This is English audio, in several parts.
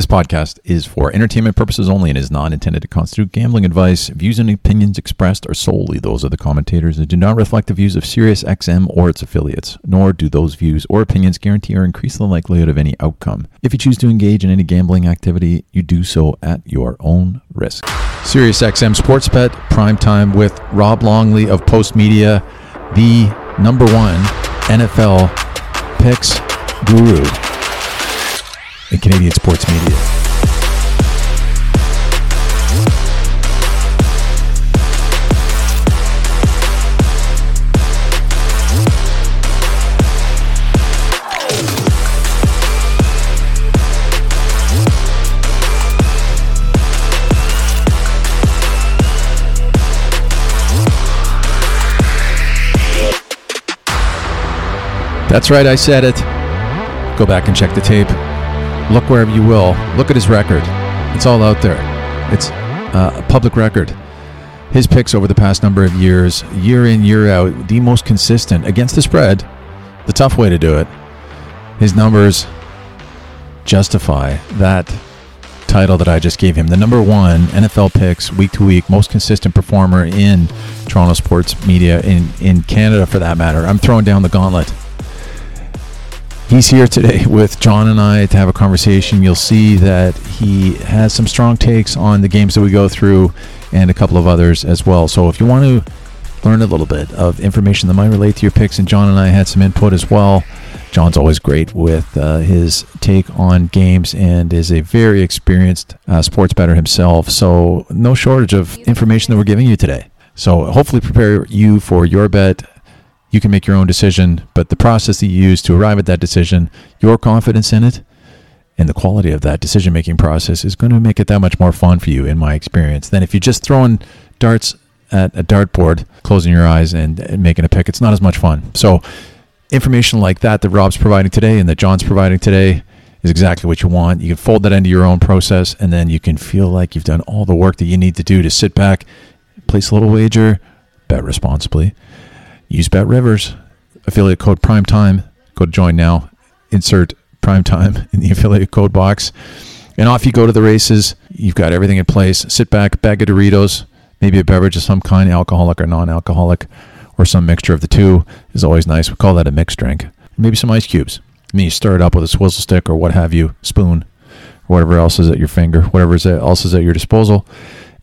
This podcast is for entertainment purposes only and is not intended to constitute gambling advice. Views and opinions expressed are solely those of the commentators and do not reflect the views of SiriusXM or its affiliates, nor do those views or opinions guarantee or increase the likelihood of any outcome. If you choose to engage in any gambling activity, you do so at your own risk. SiriusXM Sportsbet Prime Time with Rob Longley of Post Media, the number one NFL picks guru in Canadian sports media. That's right, I said it. Go back and check the tape. Look wherever you will. Look at his record. It's all out there. It's uh, a public record. His picks over the past number of years, year in, year out, the most consistent against the spread, the tough way to do it. His numbers justify that title that I just gave him. The number one NFL picks week to week, most consistent performer in Toronto sports media, in, in Canada for that matter. I'm throwing down the gauntlet. He's here today with John and I to have a conversation. You'll see that he has some strong takes on the games that we go through and a couple of others as well. So if you want to learn a little bit of information that might relate to your picks, and John and I had some input as well. John's always great with uh, his take on games and is a very experienced uh, sports bettor himself. So, no shortage of information that we're giving you today. So, hopefully, prepare you for your bet you can make your own decision, but the process that you use to arrive at that decision, your confidence in it, and the quality of that decision making process is going to make it that much more fun for you, in my experience, than if you're just throwing darts at a dartboard, closing your eyes and, and making a pick. It's not as much fun. So, information like that that Rob's providing today and that John's providing today is exactly what you want. You can fold that into your own process, and then you can feel like you've done all the work that you need to do to sit back, place a little wager, bet responsibly Use Bet Rivers, affiliate code Prime Time. Go to join now. Insert Prime Time in the affiliate code box, and off you go to the races. You've got everything in place. Sit back, bag of Doritos, maybe a beverage of some kind, alcoholic or non-alcoholic, or some mixture of the two is always nice. We call that a mixed drink. Maybe some ice cubes. I mean, you stir it up with a swizzle stick or what have you, spoon, whatever else is at your finger, whatever else is at your disposal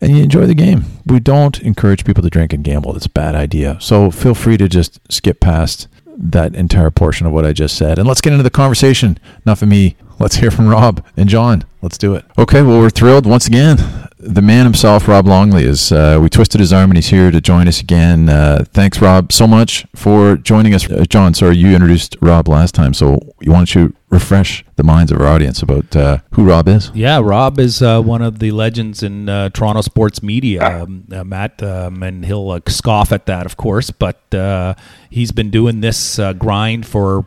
and you enjoy the game. We don't encourage people to drink and gamble. That's a bad idea. So feel free to just skip past that entire portion of what I just said. And let's get into the conversation. Enough of me. Let's hear from Rob and John. Let's do it. Okay, well, we're thrilled once again the man himself, Rob Longley, is. Uh, we twisted his arm and he's here to join us again. Uh, thanks, Rob, so much for joining us. Uh, John, sorry, you introduced Rob last time, so you want to refresh the minds of our audience about uh, who Rob is? Yeah, Rob is uh, one of the legends in uh, Toronto sports media, um, Matt, um, and he'll scoff at that, of course, but he's been doing this grind for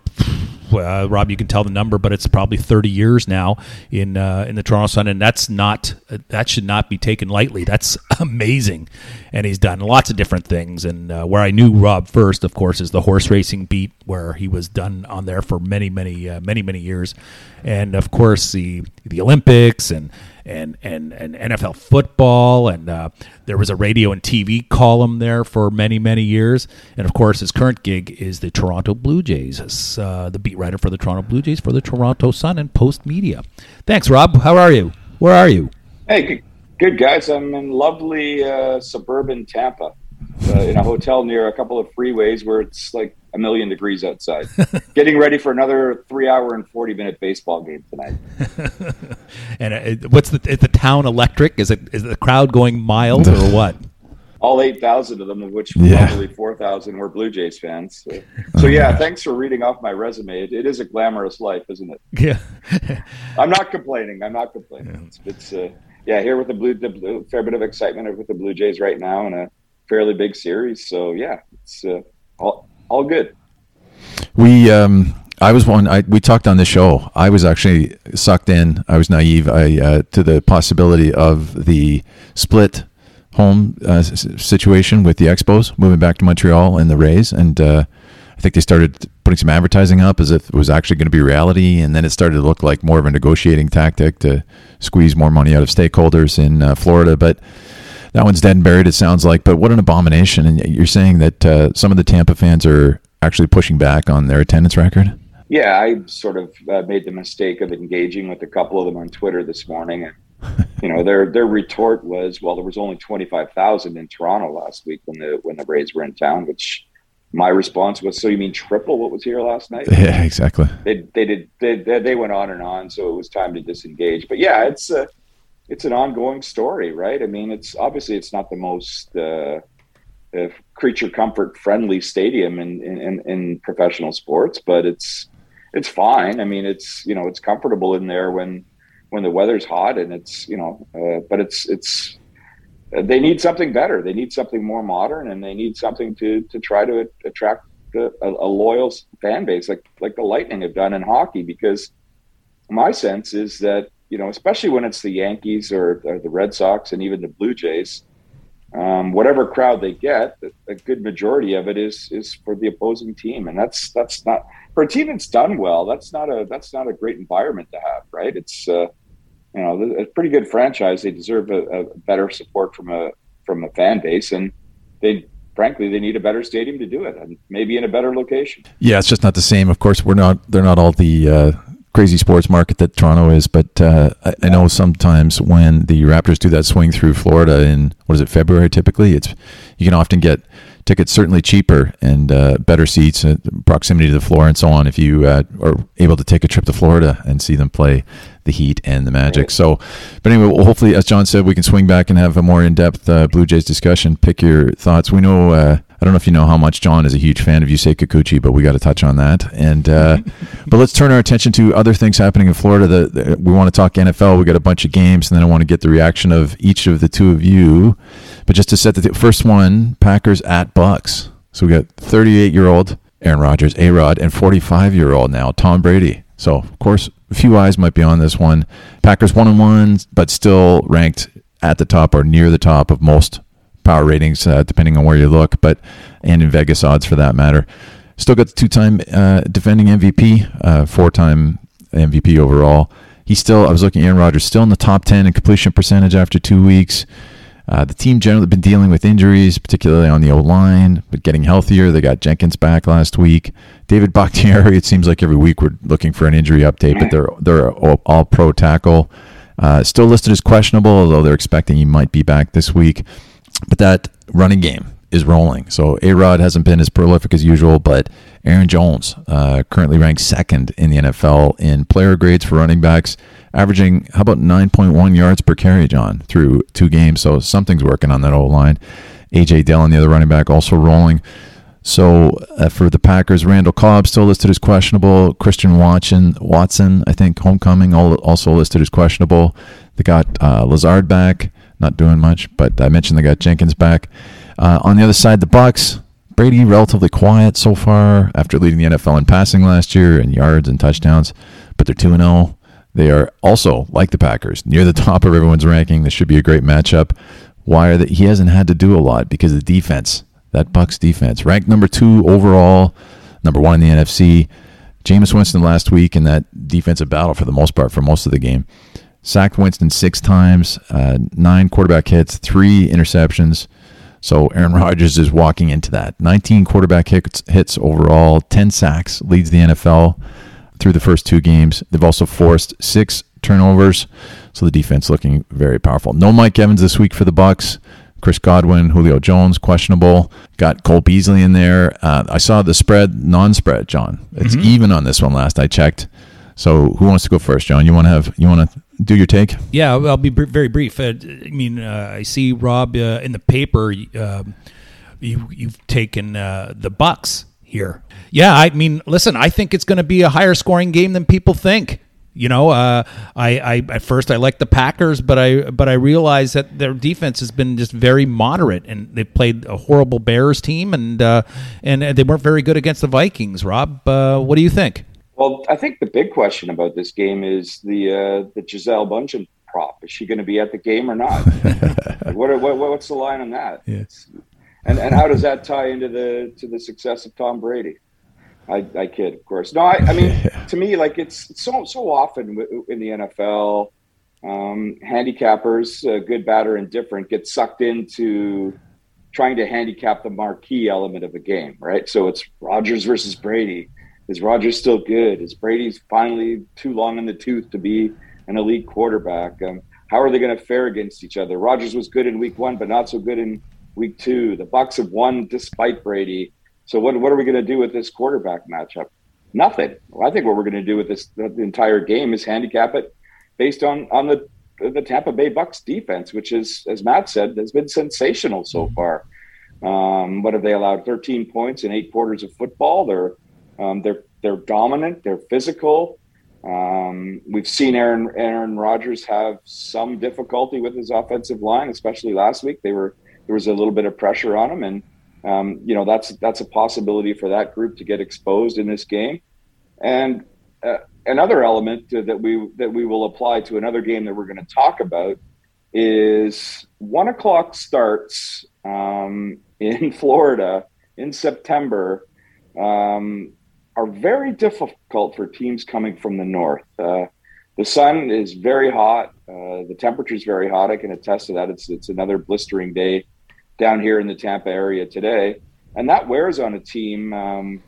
uh, Rob, you can tell the number, but it's probably 30 years now in uh, in the Toronto Sun, and that's not that should not be taken lightly. That's amazing, and he's done lots of different things. And uh, where I knew Rob first, of course, is the horse racing beat, where he was done on there for many, many, uh, many, many years, and of course the the Olympics and and and, and NFL football, and uh, there was a radio and TV column there for many many years, and of course his current gig is the Toronto Blue Jays, uh, the beat writer for the Toronto Blue Jays for the Toronto Sun and Post Media. Thanks, Rob. How are you? Where are you? Hey, good, guys. I'm in lovely uh, suburban Tampa, uh, in a hotel near a couple of freeways where it's like a million degrees outside. Getting ready for another three hour and 40 minute baseball game tonight. and uh, what's the, is the town electric? Is it, is the crowd going mild or what? All 8,000 of them, of which yeah. probably 4,000 were Blue Jays fans. So, so yeah, thanks for reading off my resume. It, it is a glamorous life, isn't it? Yeah. I'm not complaining. I'm not complaining. Yeah. It's, it's uh, yeah, here with the blue, the blue, fair bit of excitement with the Blue Jays right now and a fairly big series. So yeah, it's uh, all, all good. We um, I was one. I, we talked on the show. I was actually sucked in. I was naive. I uh, to the possibility of the split home uh, situation with the Expos moving back to Montreal and the Rays, and uh, I think they started putting some advertising up as if it was actually going to be reality, and then it started to look like more of a negotiating tactic to squeeze more money out of stakeholders in uh, Florida. But that one's dead and buried. It sounds like. But what an abomination! And you're saying that uh, some of the Tampa fans are actually pushing back on their attendance record. Yeah, I sort of uh, made the mistake of engaging with a couple of them on Twitter this morning, and you know their their retort was, "Well, there was only twenty five thousand in Toronto last week when the when the Rays were in town," which my response was, "So you mean triple what was here last night?" Yeah, exactly. They they did they they went on and on, so it was time to disengage. But yeah, it's a it's an ongoing story, right? I mean, it's obviously it's not the most uh, uh, creature comfort friendly stadium in, in in professional sports, but it's it's fine. I mean, it's you know it's comfortable in there when when the weather's hot and it's you know, uh, but it's it's they need something better. They need something more modern, and they need something to to try to attract a, a, loyal fan base, like like the Lightning have done in hockey. Because my sense is that you know, especially when it's the Yankees or, or the Red Sox and even the Blue Jays, um, whatever crowd they get, a good majority of it is is for the opposing team, and that's that's not for a team that's done well. That's not a that's not a great environment to have, right? It's uh, you know, a pretty good franchise. They deserve a, a, better support from a from a fan base, and they frankly they need a better stadium to do it, and maybe in a better location. Yeah, it's just not the same. Of course, we're not. They're not all the. Uh, crazy sports market that Toronto is, but uh, I, I, know sometimes when the Raptors do that swing through Florida in what is it February typically, it's you can often get tickets certainly cheaper and uh, better seats, uh, proximity to the floor, and so on. If you uh, are able to take a trip to Florida and see them play the Heat and the Magic. Right. So, but anyway, well, hopefully, as John said, we can swing back and have a more in-depth uh, Blue Jays discussion. Pick your thoughts. We know. I don't know if you know how much John is a huge fan of Yusei Kikuchi, but we got to touch on that. And uh, but let's turn our attention to other things happening in Florida. The, the, we want to talk NFL. We got a bunch of games, and then I want to get the reaction of each of the two of you. But just to set the first one, Packers at Bucs. So we got 38 year old Aaron Rodgers, A Rod, and 45 year old now Tom Brady. So of course, a few eyes might be on this one. Packers one and one, but still ranked at the top or near the top of most power ratings, uh, depending on where you look, but and in Vegas odds for that matter. Still got the two-time uh, defending MVP, uh, four-time MVP overall. He's still. I was looking. Aaron Rodgers still in the top ten in completion percentage after two weeks. Uh, the team generally been dealing with injuries, particularly on the O line, but getting healthier. They got Jenkins back last week. David Bakhtiari. It seems like every week we're looking for an injury update, but they're they're all, all pro tackle. Uh, still listed as questionable, although they're expecting he might be back this week. But that running game is rolling. So A Rod hasn't been as prolific as usual, but Aaron Jones uh, currently ranked second in the NFL in player grades for running backs averaging how about 9.1 yards per carry, John, through two games. So something's working on that O line. AJ Dillon, the other running back, also rolling. So uh, for the Packers, Randall Cobb still listed as questionable. Christian Watson, Watson, I think, homecoming, also listed as questionable. They got uh, Lazard back, not doing much, but I mentioned they got Jenkins back. Uh, on the other side, the Bucs. Brady relatively quiet so far after leading the NFL in passing last year and yards and touchdowns, but they're two and zero. Oh. They are also, like the Packers, near the top of everyone's ranking. This should be a great matchup. Why that? He hasn't had to do a lot because the defense, that Bucs defense, ranked number two overall, number one in the NFC. Jameis Winston last week in that defensive battle for the most part for most of the game. Sacked Winston six times, uh, nine quarterback hits, three interceptions. So Aaron Rodgers is walking into that. 19 quarterback hits, hits overall, 10 sacks, leads the NFL through the first two games. They've also forced six turnovers, so the defense looking very powerful. No Mike Evans this week for the Bucs. Chris Godwin, Julio Jones, questionable. Got Cole Beasley in there. Uh, I saw the spread, non-spread, John. It's mm-hmm. even on this one. Last I checked. So who wants to go first, John? You want to have you want to do your take? Yeah, I'll be br- very brief. Uh, I mean, uh, I see Rob uh, in the paper. Um, you you've taken uh, the Bucs here. Yeah, I mean, listen, I think it's going to be a higher scoring game than people think. You know, uh, I, I at first I like the Packers, but I but I realized that their defense has been just very moderate, and they played a horrible Bears team, and uh, and they weren't very good against the Vikings. Rob, what do you think? Well, I think the big question about this game is the uh, the Gisele Bündchen prop. Is she going to be at the game or not? what, what, what's the line on that? Yes. And and how does that tie into the to the success of Tom Brady? I, I kid, of course. No, I, I mean, to me, like it's so so often in the NFL, um, handicappers, uh, good, bad, or indifferent, get sucked into trying to handicap the marquee element of a game, right? So it's Rodgers versus Brady. Is Rodgers still good? Is Brady's finally too long in the tooth to be an elite quarterback? Um, how are they going to fare against each other? Rodgers was good in week one, but not so good in week two. The Bucs have won despite Brady. So what what are we going to do with this quarterback matchup? Nothing. Well, I think what we're going to do with this entire game is handicap it based on on the the Tampa Bay Bucs defense, which is, as Matt said, has been sensational so far. Um, what have they allowed? 13 points in eight quarters of football. They're um, they're they're dominant. They're physical. Um, we've seen Aaron Aaron Rodgers have some difficulty with his offensive line, especially last week. They were there was a little bit of pressure on him, and um, you know that's that's a possibility for that group to get exposed in this game. And uh, another element that we that we will apply to another game that we're going to talk about is one o'clock starts um, in Florida in September um, are very difficult for teams coming from the north. Uh, the sun is very hot. Uh, the temperature is very hot. I can attest to that. It's it's another blistering day down here in the Tampa area today, and that wears on a team. Um,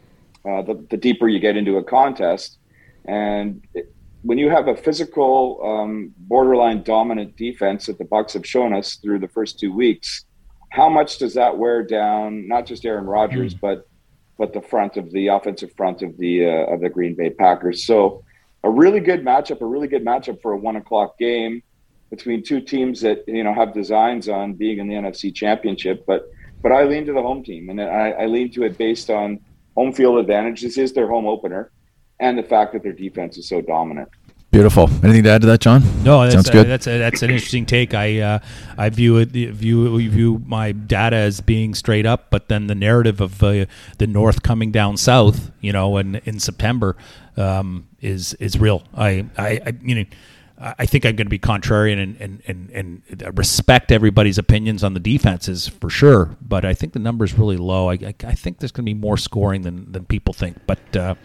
uh, the, the, deeper you get into a contest, and it, when you have a physical, um, borderline dominant defense that the Bucs have shown us through the first two weeks, how much does that wear down not just Aaron Rodgers, mm. but but the front of the offensive front of the uh, of the Green Bay Packers? So a really good matchup, a really good matchup for a one o'clock game between two teams that you know have designs on being in the NFC Championship, but but I lean to the home team, and I, I lean to it based on home field advantage. This is their home opener and the fact that their defense is so dominant. Beautiful. Anything to add to that, John? No, that's, Sounds good. Uh, that's a, that's an interesting take. I uh, I view it view view my data as being straight up, but then the narrative of uh, the North coming down south, you know, in in September, um, is is real. I, I, I you know. I think I'm going to be contrarian and, and, and, and respect everybody's opinions on the defenses for sure, but I think the number is really low. I, I, I think there's going to be more scoring than, than people think, but uh,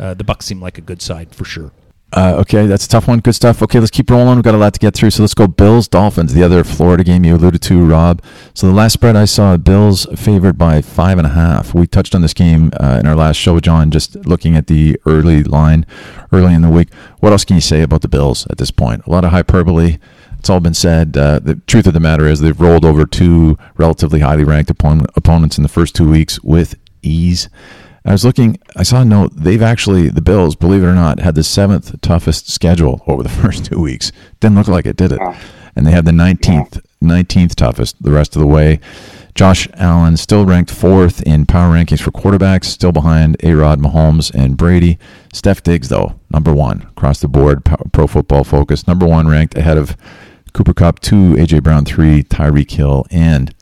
uh, the Bucs seem like a good side for sure. Uh, okay, that's a tough one. Good stuff. Okay, let's keep rolling. We've got a lot to get through. So let's go Bills Dolphins, the other Florida game you alluded to, Rob. So the last spread I saw, Bills favored by five and a half. We touched on this game uh, in our last show, John, just looking at the early line early in the week. What else can you say about the Bills at this point? A lot of hyperbole. It's all been said. Uh, the truth of the matter is they've rolled over two relatively highly ranked opponent, opponents in the first two weeks with ease. I was looking, I saw a note. They've actually, the Bills, believe it or not, had the seventh toughest schedule over the first two weeks. Didn't look like it, did it? And they had the 19th, 19th toughest the rest of the way. Josh Allen still ranked fourth in power rankings for quarterbacks, still behind A Rod, Mahomes, and Brady. Steph Diggs, though, number one across the board, pro football focus, number one ranked ahead of Cooper Kupp, two, A.J. Brown, three, Tyreek Hill, and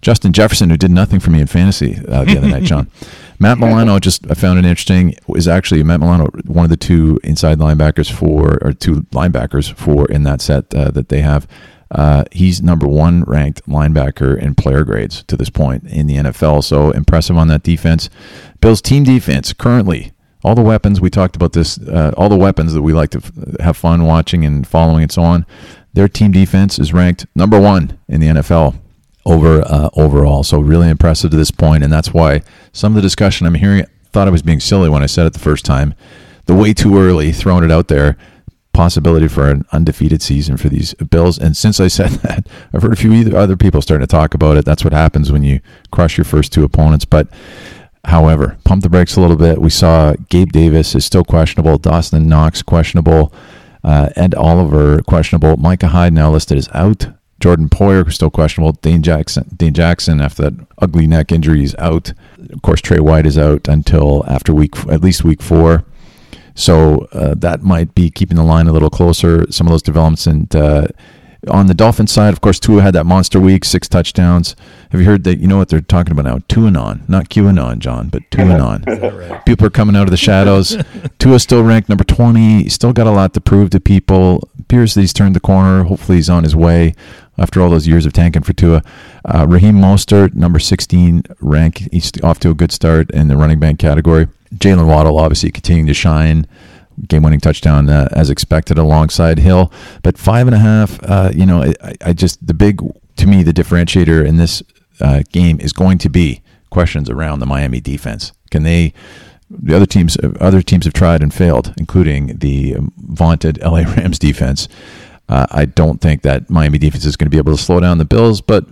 Justin Jefferson, who did nothing for me in fantasy uh, the other night, John. Matt Milano, just I found it interesting, is actually Matt Milano, one of the two inside linebackers for, or two linebackers for in that set uh, that they have. Uh, he's number one ranked linebacker in player grades to this point in the NFL. So impressive on that defense. Bills team defense currently all the weapons we talked about this, uh, all the weapons that we like to f- have fun watching and following and so on. Their team defense is ranked number one in the NFL over uh, overall. So really impressive to this point, and that's why some of the discussion I'm hearing thought I was being silly when I said it the first time. The way too early, throwing it out there, possibility for an undefeated season for these Bills. And since I said that, I've heard a few other people starting to talk about it. That's what happens when you crush your first two opponents. But however, pump the brakes a little bit. We saw Gabe Davis is still questionable, Dawson Knox questionable, uh, Ed Oliver questionable. Micah Hyde now listed as out. Jordan Poyer, still questionable. Dane Jackson, Dane Jackson, after that ugly neck injury, is out. Of course, Trey White is out until after week, at least week four. So uh, that might be keeping the line a little closer. Some of those developments and uh, on the Dolphins side, of course, Tua had that monster week, six touchdowns. Have you heard that? You know what they're talking about now? Tuanon, not QAnon, John, but Tuanon. right? People are coming out of the shadows. Tua still ranked number 20. He's Still got a lot to prove to people. Appears that he's turned the corner. Hopefully, he's on his way after all those years of tanking for Tua. Uh, Raheem Mostert, number 16 rank. He's off to a good start in the running back category. Jaylen Waddle obviously continuing to shine. Game winning touchdown uh, as expected alongside Hill. But five and a half, uh, you know, I, I, just, the big, to me, the differentiator in this uh, game is going to be questions around the Miami defense. Can they, the other teams, other teams have tried and failed, including the vaunted LA Rams defense. Uh, I don't think that Miami defense is going to be able to slow down the Bills, but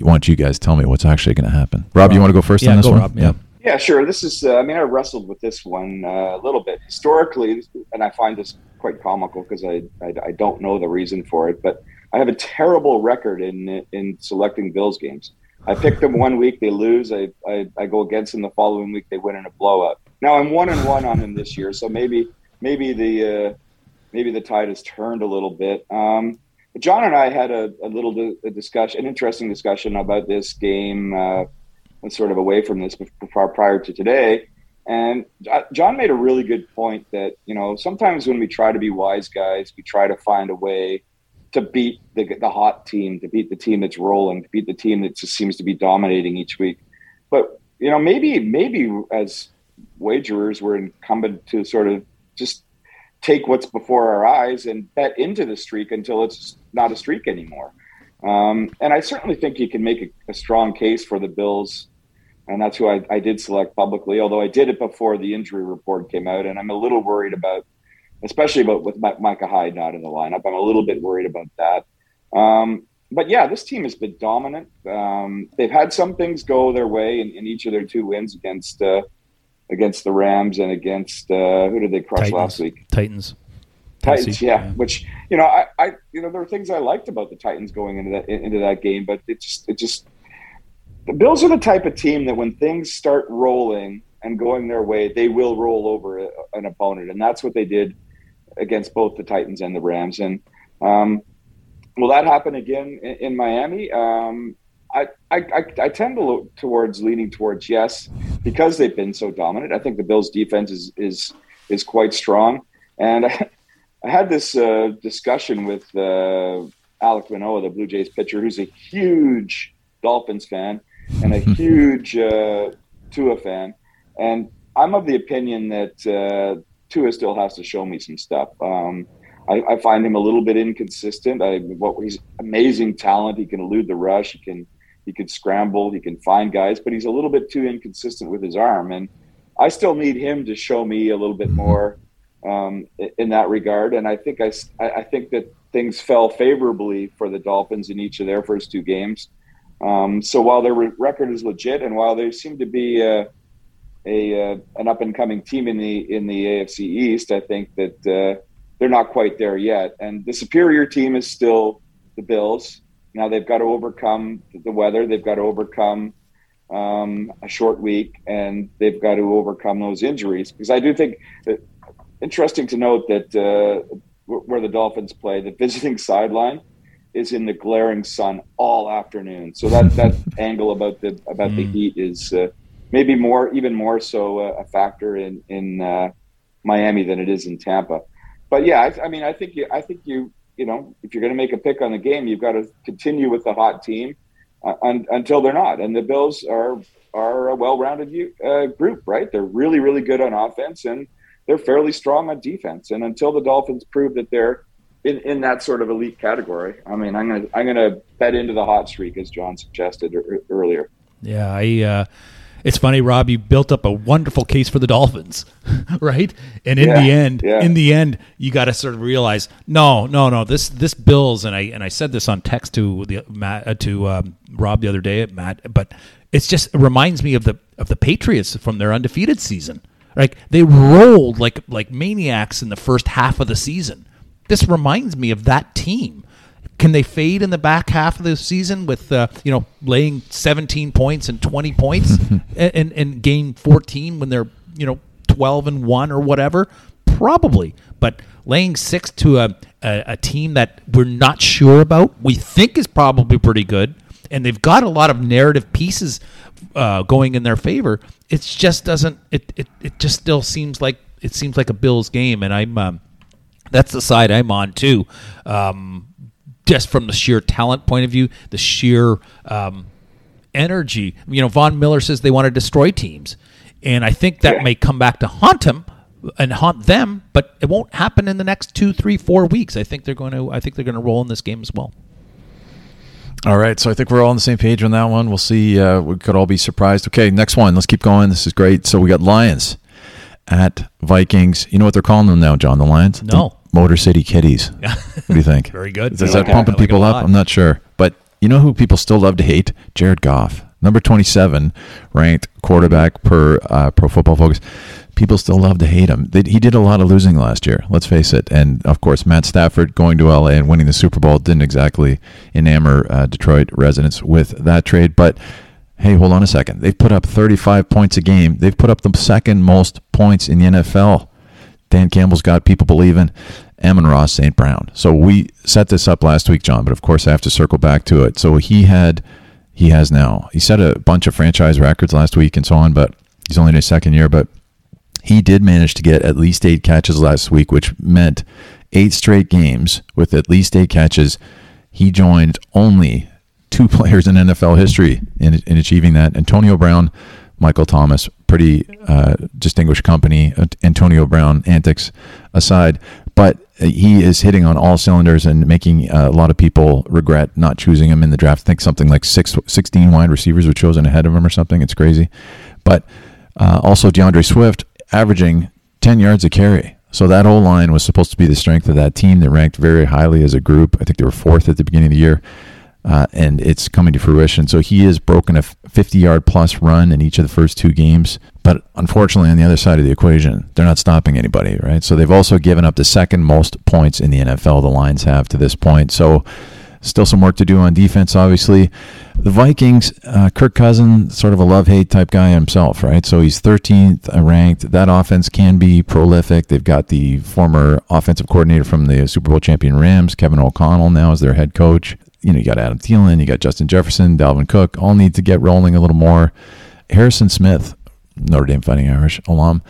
why don't you guys tell me what's actually going to happen? Rob, you want to go first yeah, on this go, one? Rob, yeah. Yeah, sure. This is, uh, I mean, I wrestled with this one uh, a little bit historically, and I find this quite comical because I, I, I don't know the reason for it, but I have a terrible record in in selecting Bills games. I pick them one week, they lose. I, I, I go against them the following week, they win in a blowout. Now I'm one and one on them this year, so maybe maybe the uh, maybe the tide has turned a little bit. Um, John and I had a, a little a discussion, an interesting discussion about this game, uh, sort of away from this before, prior to today. And John made a really good point that you know sometimes when we try to be wise guys, we try to find a way to beat the, the hot team, to beat the team that's rolling, to beat the team that just seems to be dominating each week. But you know, maybe maybe as wagerers, we're incumbent to sort of just take what's before our eyes and bet into the streak until it's not a streak anymore. Um, and I certainly think you can make a, a, strong case for the Bills, and that's who I, I, did select publicly. Although I did it before the injury report came out, and I'm a little worried about, especially about with Micah Hyde not in the lineup. I'm a little bit worried about that. Um, but yeah, this team has been dominant. Um, they've had some things go their way in, in each of their two wins against uh, against the Rams and against uh, who did they crush Titans. last week? Titans. Titans, yeah, yeah, Which you know, I, I, you know, there were things I liked about the Titans going into that into that game, but it just, it just, the Bills are the type of team that when things start rolling and going their way, they will roll over a, an opponent, and that's what they did against both the Titans and the Rams. And um, will that happen again in, in Miami? Um, I, I, I tend to look towards leaning towards yes because they've been so dominant. I think the Bills' defense is is is quite strong, and I, I had this uh, discussion with uh, Alek Manoah, the Blue Jays pitcher, who's a huge Dolphins fan and a huge uh, Tua fan, and I'm of the opinion that uh, Tua still has to show me some stuff. Um, I, I, find him a little bit inconsistent. I, what he's amazing talent. He can elude the rush. He can he can scramble, he can find guys, but he's a little bit too inconsistent with his arm. And I still need him to show me a little bit more um, in that regard. And I think I, I think that things fell favorably for the Dolphins in each of their first two games. Um, so while their record is legit, and while they seem to be a, a uh, an up and coming team in the in the AFC East, I think that uh, they're not quite there yet. And the superior team is still the Bills. Now they've got to overcome the weather. They've got to overcome um, a short week, and they've got to overcome those injuries. Because I do think that interesting to note that uh, where the Dolphins play, the visiting sideline is in the glaring sun all afternoon. So that that angle about the about mm. the heat is uh, maybe more, even more so, uh, a factor in in uh, Miami than it is in Tampa. But yeah, I, I mean, I think you, I think you you know, if you're going to make a pick on the game, you've got to continue with the hot team uh, un, until they're not. And the Bills are are a well-rounded uh, group, right? They're really, really good on offense, and they're fairly strong on defense. And until the Dolphins prove that they're in, in that sort of elite category, I mean, I'm gonna I'm gonna bet into the hot streak, as John suggested earlier. Yeah, I. Uh it's funny, Rob. You built up a wonderful case for the Dolphins, right? And in yeah, the end, yeah. in the end, you got to sort of realize, no, no, no. This this Bills, and I and I said this on text to the Matt uh, to um, Rob the other day, Matt. But it's just it reminds me of the of the Patriots from their undefeated season. Like they rolled like like maniacs in the first half of the season. This reminds me of that team can they fade in the back half of the season with uh, you know laying 17 points and 20 points and, and, and gain 14 when they're you know 12 and one or whatever? Probably, but laying six to a, a, a team that we're not sure about, we think is probably pretty good, and they've got a lot of narrative pieces uh, going in their favor. It just doesn't. It, it it just still seems like it seems like a Bills game, and I'm. Um, that's the side I'm on too. Um, just from the sheer talent point of view, the sheer um, energy. You know, Von Miller says they want to destroy teams. and I think that Yeah. may come back to haunt him and haunt them, but it won't happen in the next two, three, four weeks. I think they're going to. I think they're going to roll in this game as well. All right, so I think we're all on the same page on that one. We'll see. Uh, we could all be surprised. Okay, next one. Let's keep going. This is great. So we got Lions at Vikings. You know what they're calling them now, John? The Lions? No. Motor City Kitties. What do you think? Very good. Is I that it. pumping like people up? I'm not sure. But you know who people still love to hate? Jared Goff, number 27 ranked quarterback per uh, Pro Football Focus. People still love to hate him. They, he did a lot of losing last year. Let's face it. And of course, Matt Stafford going to LA and winning the Super Bowl didn't exactly enamor uh, Detroit residents with that trade. But hey, hold on a second. They've put up 35 points a game. They've put up the second most points in the NFL. Dan Campbell's got people believing. Amon-Ra St. Brown. So we set this up last week, John, but of course I have to circle back to it. So he had, he has now, he set a bunch of franchise records last week and so on, but he's only in his second year. But he did manage to get at least eight catches last week, which meant eight straight games with at least eight catches. He joined only two players in NFL history in, in achieving that Antonio Brown, Michael Thomas. Pretty uh, distinguished company, uh, Antonio Brown antics aside. But he is hitting on all cylinders and making uh, a lot of people regret not choosing him in the draft. I think something like six, 16 wide receivers were chosen ahead of him or something. It's crazy. But uh, also DeAndre Swift averaging 10 yards a carry. So that whole line was supposed to be the strength of that team that ranked very highly as a group. I think they were fourth at the beginning of the year. Uh, and it's coming to fruition. So he has broken a 50 yard plus run in each of the first two games. But unfortunately, on the other side of the equation, they're not stopping anybody, right? So they've also given up the second most points in the NFL, the Lions have to this point. So still some work to do on defense, obviously. The Vikings, uh, Kirk Cousins, sort of a love hate type guy himself, right? So he's 13th ranked. That offense can be prolific. They've got the former offensive coordinator from the Super Bowl champion Rams, Kevin O'Connell, now as their head coach. You know, you got Adam Thielen, you got Justin Jefferson, Dalvin Cook, all need to get rolling a little more. Harrison Smith, Notre Dame Fighting Irish alum,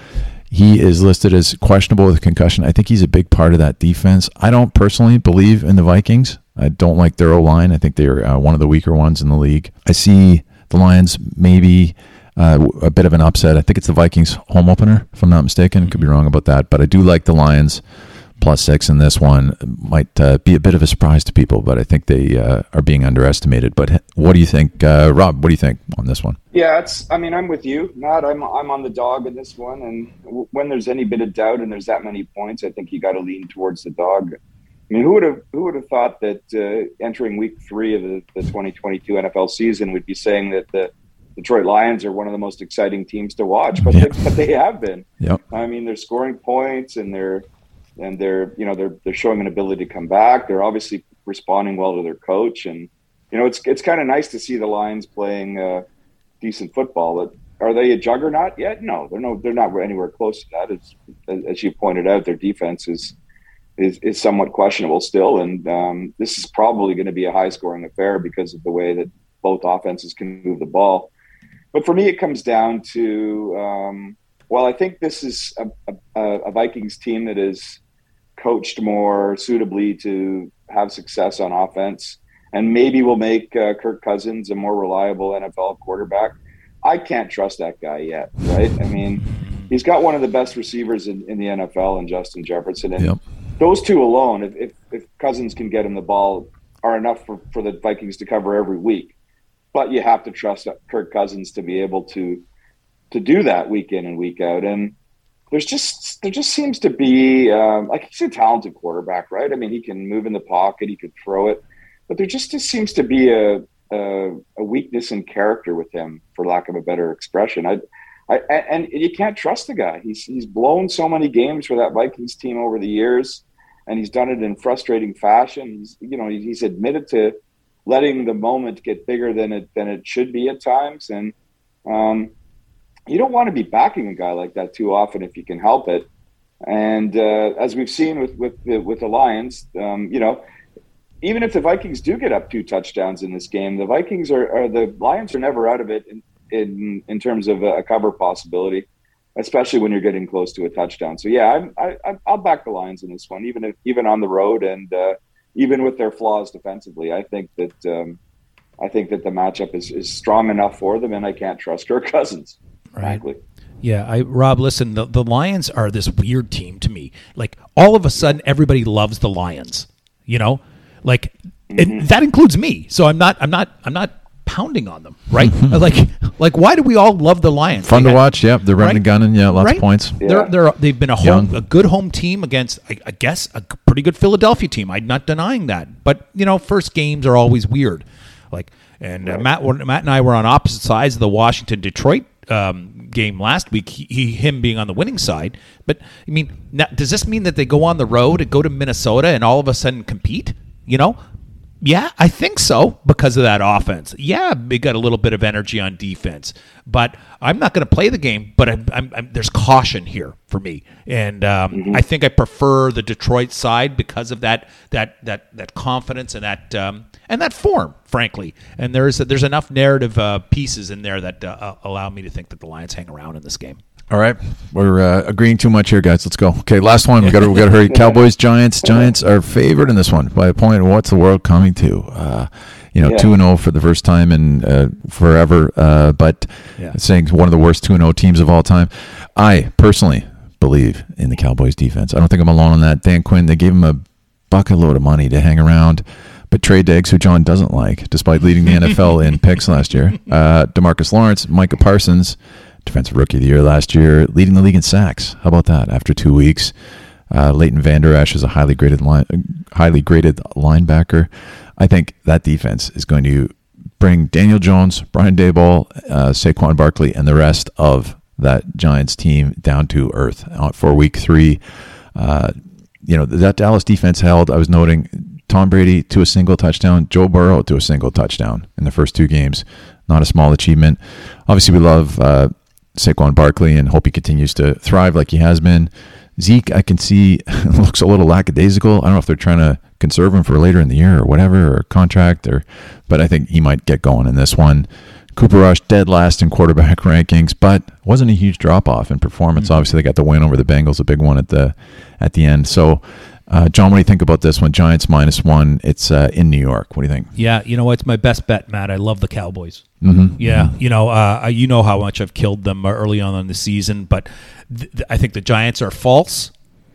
he is listed as questionable with concussion. I think he's a big part of that defense. I don't personally believe in the Vikings. I don't like their O line. I think they're uh, one of the weaker ones in the league. I see the Lions maybe uh, a bit of an upset. I think it's the Vikings home opener, if I'm not mistaken. Could be wrong about that, but I do like the Lions plus six in this one. Might uh, be a bit of a surprise to people, but I think they uh, are being underestimated. But what do you think, uh, Rob? What do you think on this one? Yeah, it's. I mean, I'm with you, Matt. I'm I'm on the dog in this one, and w- when there's any bit of doubt and there's that many points, I think you got to lean towards the dog. I mean, who would have who would have thought that uh, entering week three of the, the 2022 NFL season would be saying that the Detroit Lions are one of the most exciting teams to watch, but Yeah. they, but they have been. Yep. I mean, they're scoring points and they're and they're you know they're they're showing an ability to come back. They're obviously responding well to their coach, and you know it's it's kind of nice to see the Lions playing uh, decent football. Are they a juggernaut yet? No, they're no they're not anywhere close to that. As as you pointed out, their defense is is, is somewhat questionable still, and um, this is probably going to be a high scoring affair because of the way that both offenses can move the ball. But for me, it comes down to um, well, I think this is a, a, a Vikings team that is coached more suitably to have success on offense, and maybe we'll make uh, Kirk Cousins a more reliable NFL quarterback. I can't trust that guy yet, right? I mean, he's got one of the best receivers in, in the NFL, in Justin Jefferson, and Yep. those two alone, if, if, if Cousins can get him the ball, are enough for, for the Vikings to cover every week. But you have to trust Kirk Cousins to be able to to do that week in and week out. And there's just there just seems to be um, like he's a talented quarterback, right? I mean, he can move in the pocket, he can throw it, but there just, just seems to be a, a a weakness in character with him, for lack of a better expression. I, I and you can't trust the guy. He's he's blown so many games for that Vikings team over the years, and he's done it in frustrating fashion. He's you know he's admitted to letting the moment get bigger than it than it should be at times, and um, you don't want to be backing a guy like that too often if you can help it. And uh, as we've seen with with the, with the Lions, um, you know, even if the Vikings do get up two touchdowns in this game, the Vikings are, are the Lions are never out of it in in, in terms of a, cover possibility, especially when you're getting close to a touchdown. So yeah, I'm, I, I'll back the Lions in this one, even if even on the road and uh, even with their flaws defensively. I think that um, I think that the matchup is, is strong enough for them, and I can't trust Kirk Cousins, Right. frankly. Yeah, I Rob, listen, the, the Lions are this weird team to me. Like all of a sudden everybody loves the Lions. You know? Like and that includes me. So I'm not I'm not I'm not pounding on them, right? like like why do we all love the Lions? Fun They to had- watch. Yep, they're running Right? and gunning. Yeah, lots Right? of points. They're they're they've been a home Young. a good home team against I, I guess a pretty good Philadelphia team. I'm not denying that, but you know, first games are always weird. Like and uh, Matt Matt and I were on opposite sides of the Washington Detroit um, game last week. He, he him being on the winning side, but I mean, now, does this mean that they go on the road and go to Minnesota and all of a sudden compete? You know, yeah, I think so because of that offense. Yeah, they got a little bit of energy on defense, but I'm not going to play the game. But I'm, I'm, I'm, there's caution here for me, and um, I think I prefer the Detroit side because of that that that that confidence and that um, and that form, frankly. And there's there's enough narrative uh, pieces in there that uh, allow me to think that the Lions hang around in this game. All right, we're uh, agreeing too much here, guys. Let's go. Okay, last one. We got to we got to hurry. Cowboys, Giants. Giants are favored in this one by a point. What's the world coming to? Uh, you know, two and zero for the first time in uh, forever. Uh, but Yeah. saying one of the worst two and zero teams of all time. I personally believe in the Cowboys defense. I don't think I'm alone on that. Dan Quinn. They gave him a bucket load of money to hang around. But Trey Diggs, who John doesn't like, despite leading the NFL in picks last year, uh, Demarcus Lawrence, Micah Parsons, defensive rookie of the year last year, leading the league in sacks. How about that? After two weeks, uh, Leighton Vander Esch is a highly graded line, highly graded linebacker. I think that defense is going to bring Daniel Jones, Brian Daboll, uh, Saquon Barkley, and the rest of that Giants team down to earth uh, for week three. Uh, you know that Dallas defense held. I was noting Tom Brady to a single touchdown, Joe Burrow to a single touchdown in the first two games. Not a small achievement. Obviously, we love uh, Saquon Barkley and hope he continues to thrive like he has been. Zeke, I can see looks a little lackadaisical. I don't know if they're trying to conserve him for later in the year or whatever, or contract, or but I think he might get going in this one. Cooper Rush dead last in quarterback rankings, but wasn't a huge drop off in performance. Mm-hmm. Obviously, they got the win over the Bengals, a big one at the at the end. So, uh, John, what do you think about this one? Giants minus one. It's uh, in New York. What do you think? Yeah, you know it's my best bet, Matt. I love the Cowboys. Mm-hmm. Yeah, you know, uh, you know how much I've killed them early on in the season, but th- th- I think the Giants are false.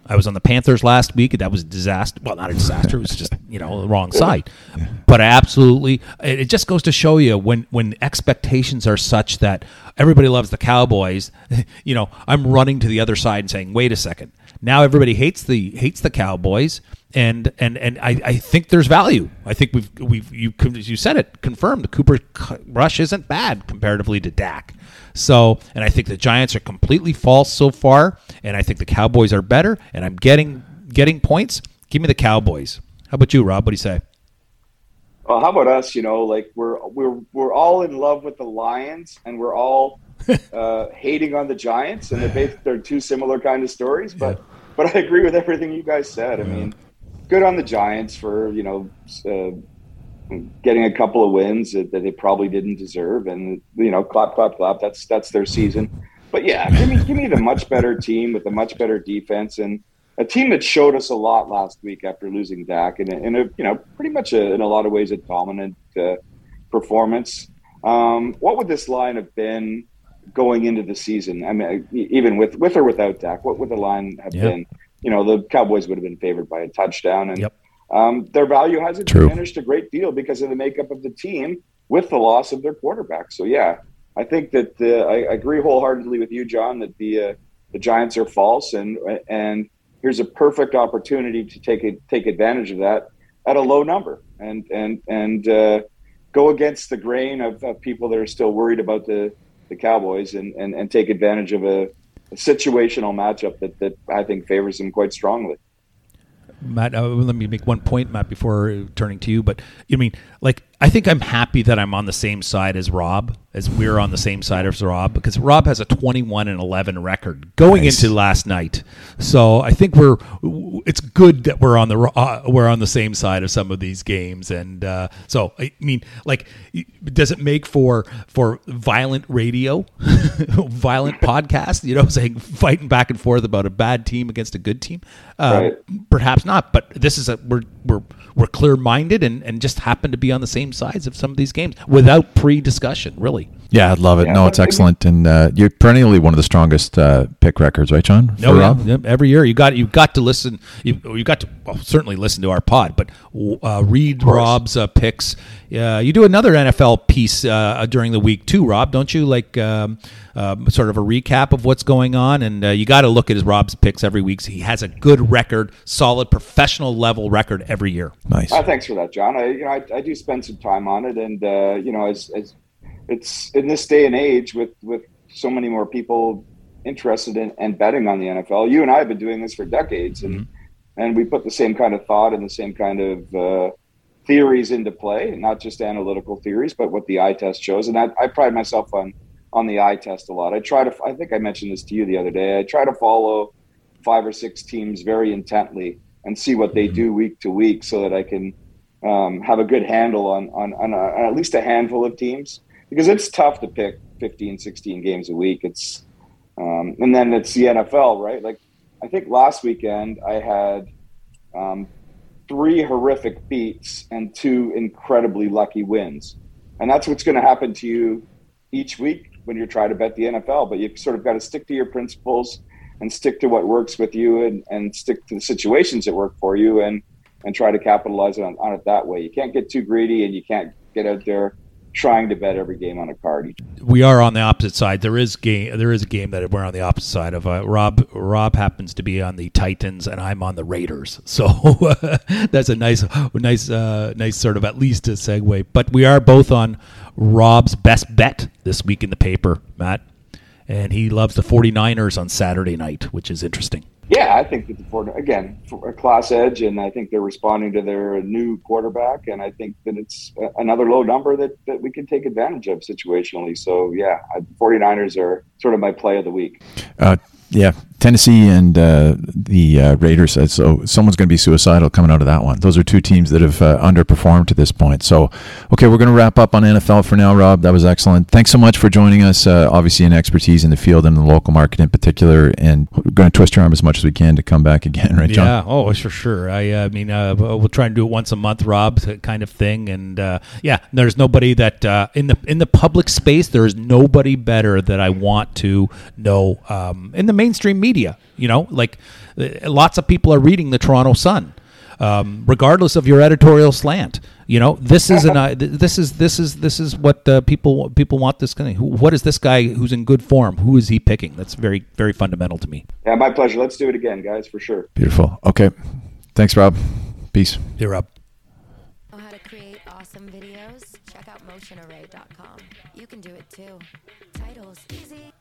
I was on the Panthers last week. That was a disaster. Well, not a disaster. It was just you know the wrong side. But I absolutely, it it just goes to show you when when expectations are such that everybody loves the Cowboys. You know, I'm running to the other side and saying, "Wait a second. Now everybody hates the hates the Cowboys." and and and I, I think there's value. I think we've we've you you said it confirmed. Cooper Rush isn't bad comparatively to Dak. So and I think the Giants are completely false so far, and I think the Cowboys are better. And I'm getting getting points. Give me the Cowboys. How about you, Rob? What do you say? Well, how about us? You know, like we're we're we're all in love with the Lions, and we're all uh, hating on the Giants, and they're they're two similar kind of stories. But but I agree with everything you guys said. I mean, good on the Giants for you know uh, getting a couple of wins that, that they probably didn't deserve, and you know, clap clap clap. That's that's their season. But yeah, give me give me the much better team with a much better defense and a team that showed us a lot last week after losing Dak in a, in a you know pretty much a, in a lot of ways a dominant uh, performance. Um, what would this line have been going into the season? I mean, even with with or without Dak, what would the line have Yeah. been? You know, the Cowboys would have been favored by a touchdown, and Yep. um, their value hasn't True. diminished a great deal because of the makeup of the team with the loss of their quarterback. So yeah, I think that uh, I, I agree wholeheartedly with you, John, that the uh, the Giants are false, and and here's a perfect opportunity to take it, take advantage of that at a low number, and and and uh, go against the grain of, of people that are still worried about the the Cowboys, and and, and take advantage of a, a situational matchup that that I think favors them quite strongly. Matt, uh, let me make one point, Matt, before turning to you. But I mean, like, I think I'm happy that I'm on the same side as Rob, as we're on the same side as Rob, because Rob has a 21 and 11 record going Nice. into last night. So I think we're it's good that we're on the uh, we're on the same side of some of these games. And uh, so I mean, like, does it make for for violent radio, violent podcast? You know, saying fighting back and forth about a bad team against a good team. Uh, Right. perhaps not, but this is a we're we're we're clear minded and, and just happen to be on the same sides of some of these games without pre discussion, really. Yeah, I'd love it. Yeah, no, it's excellent, and uh, you're perennially one of the strongest uh, pick records, right, John? No, For yeah, Rob? yeah, every year you got you got to listen. You you got to well, certainly listen to our pod, but uh, read. Rob's uh, picks. Uh, you do another NFL piece uh, during the week too, Rob, don't you? Like um, um, sort of a recap of what's going on, and uh, you got to look at his Rob's picks every week. So He has a good record, solid professional level record every year. Nice. Uh, thanks for that, John. I, you know, I, I do spend some time on it, and uh, you know, as, as it's in this day and age with with so many more people interested in and betting on the NFL. You and I have been doing this for decades, and and we put the same kind of thought and the same kind of uh, theories into play, not just analytical theories, but what the eye test shows. And I, I pride myself on on the eye test a lot. I try to. I think I mentioned this to you the other day. I try to follow five or six teams very intently and see what they do week to week, so that I can um, have a good handle on on, on, a, on at least a handful of teams because it's tough to pick 15, 16 games a week. It's um, and then it's the NFL, right? Like I think last weekend I had um, three horrific beats and two incredibly lucky wins, and that's what's going to happen to you each week when you're trying to bet the NFL. But you've sort of got to stick to your principles and stick to what works with you and, and stick to the situations that work for you and and try to capitalize on, on it that way. You can't get too greedy and you can't get out there trying to bet every game on a card. we are on the opposite side. There is game. There is a game that we're on the opposite side of. Uh, Rob Rob happens to be on the Titans, and I'm on the Raiders. So that's a nice, nice, uh, nice sort of at least a segue. But we are both on Rob's best bet this week in the paper, Matt, and he loves the 49ers on Saturday night, which is interesting. Yeah, I think that the Ford again a class edge, and I think they're responding to their new quarterback, and I think that it's another low number that, that we can take advantage of situationally. So yeah, I- 49ers are sort of my play of the week. Uh, yeah, Tennessee and uh, the uh, Raiders. uh, So someone's going to be suicidal coming out of that one. Those are two teams that have uh, underperformed to this point. So, okay, we're going to wrap up on NFL for now, Rob. That was excellent. Thanks so much for joining us. Uh, obviously, an expertise in the field and the local market in particular, and we're going to twist your arm as much as we can to come back again, right, John? Yeah. Oh, for sure. I, uh, mean, we'll try and do it once a month, Rob, kind of thing. And yeah, there's nobody that in the in the public space. There is nobody better that I want to know um, in the mainstream media. You know, like uh, lots of people are reading the Toronto Sun. Um, regardless of your editorial slant, you know this is an uh, this is this is this is what uh, people people want. This kind of what is this guy who's in good form? Who is he picking? That's very very fundamental to me. Yeah, my pleasure. Let's do it again, guys, for sure. Beautiful. Okay. Thanks, Rob. Peace. Here, Rob. Know how to create awesome videos? Check out motionarray.com. You can do it too. Titles easy.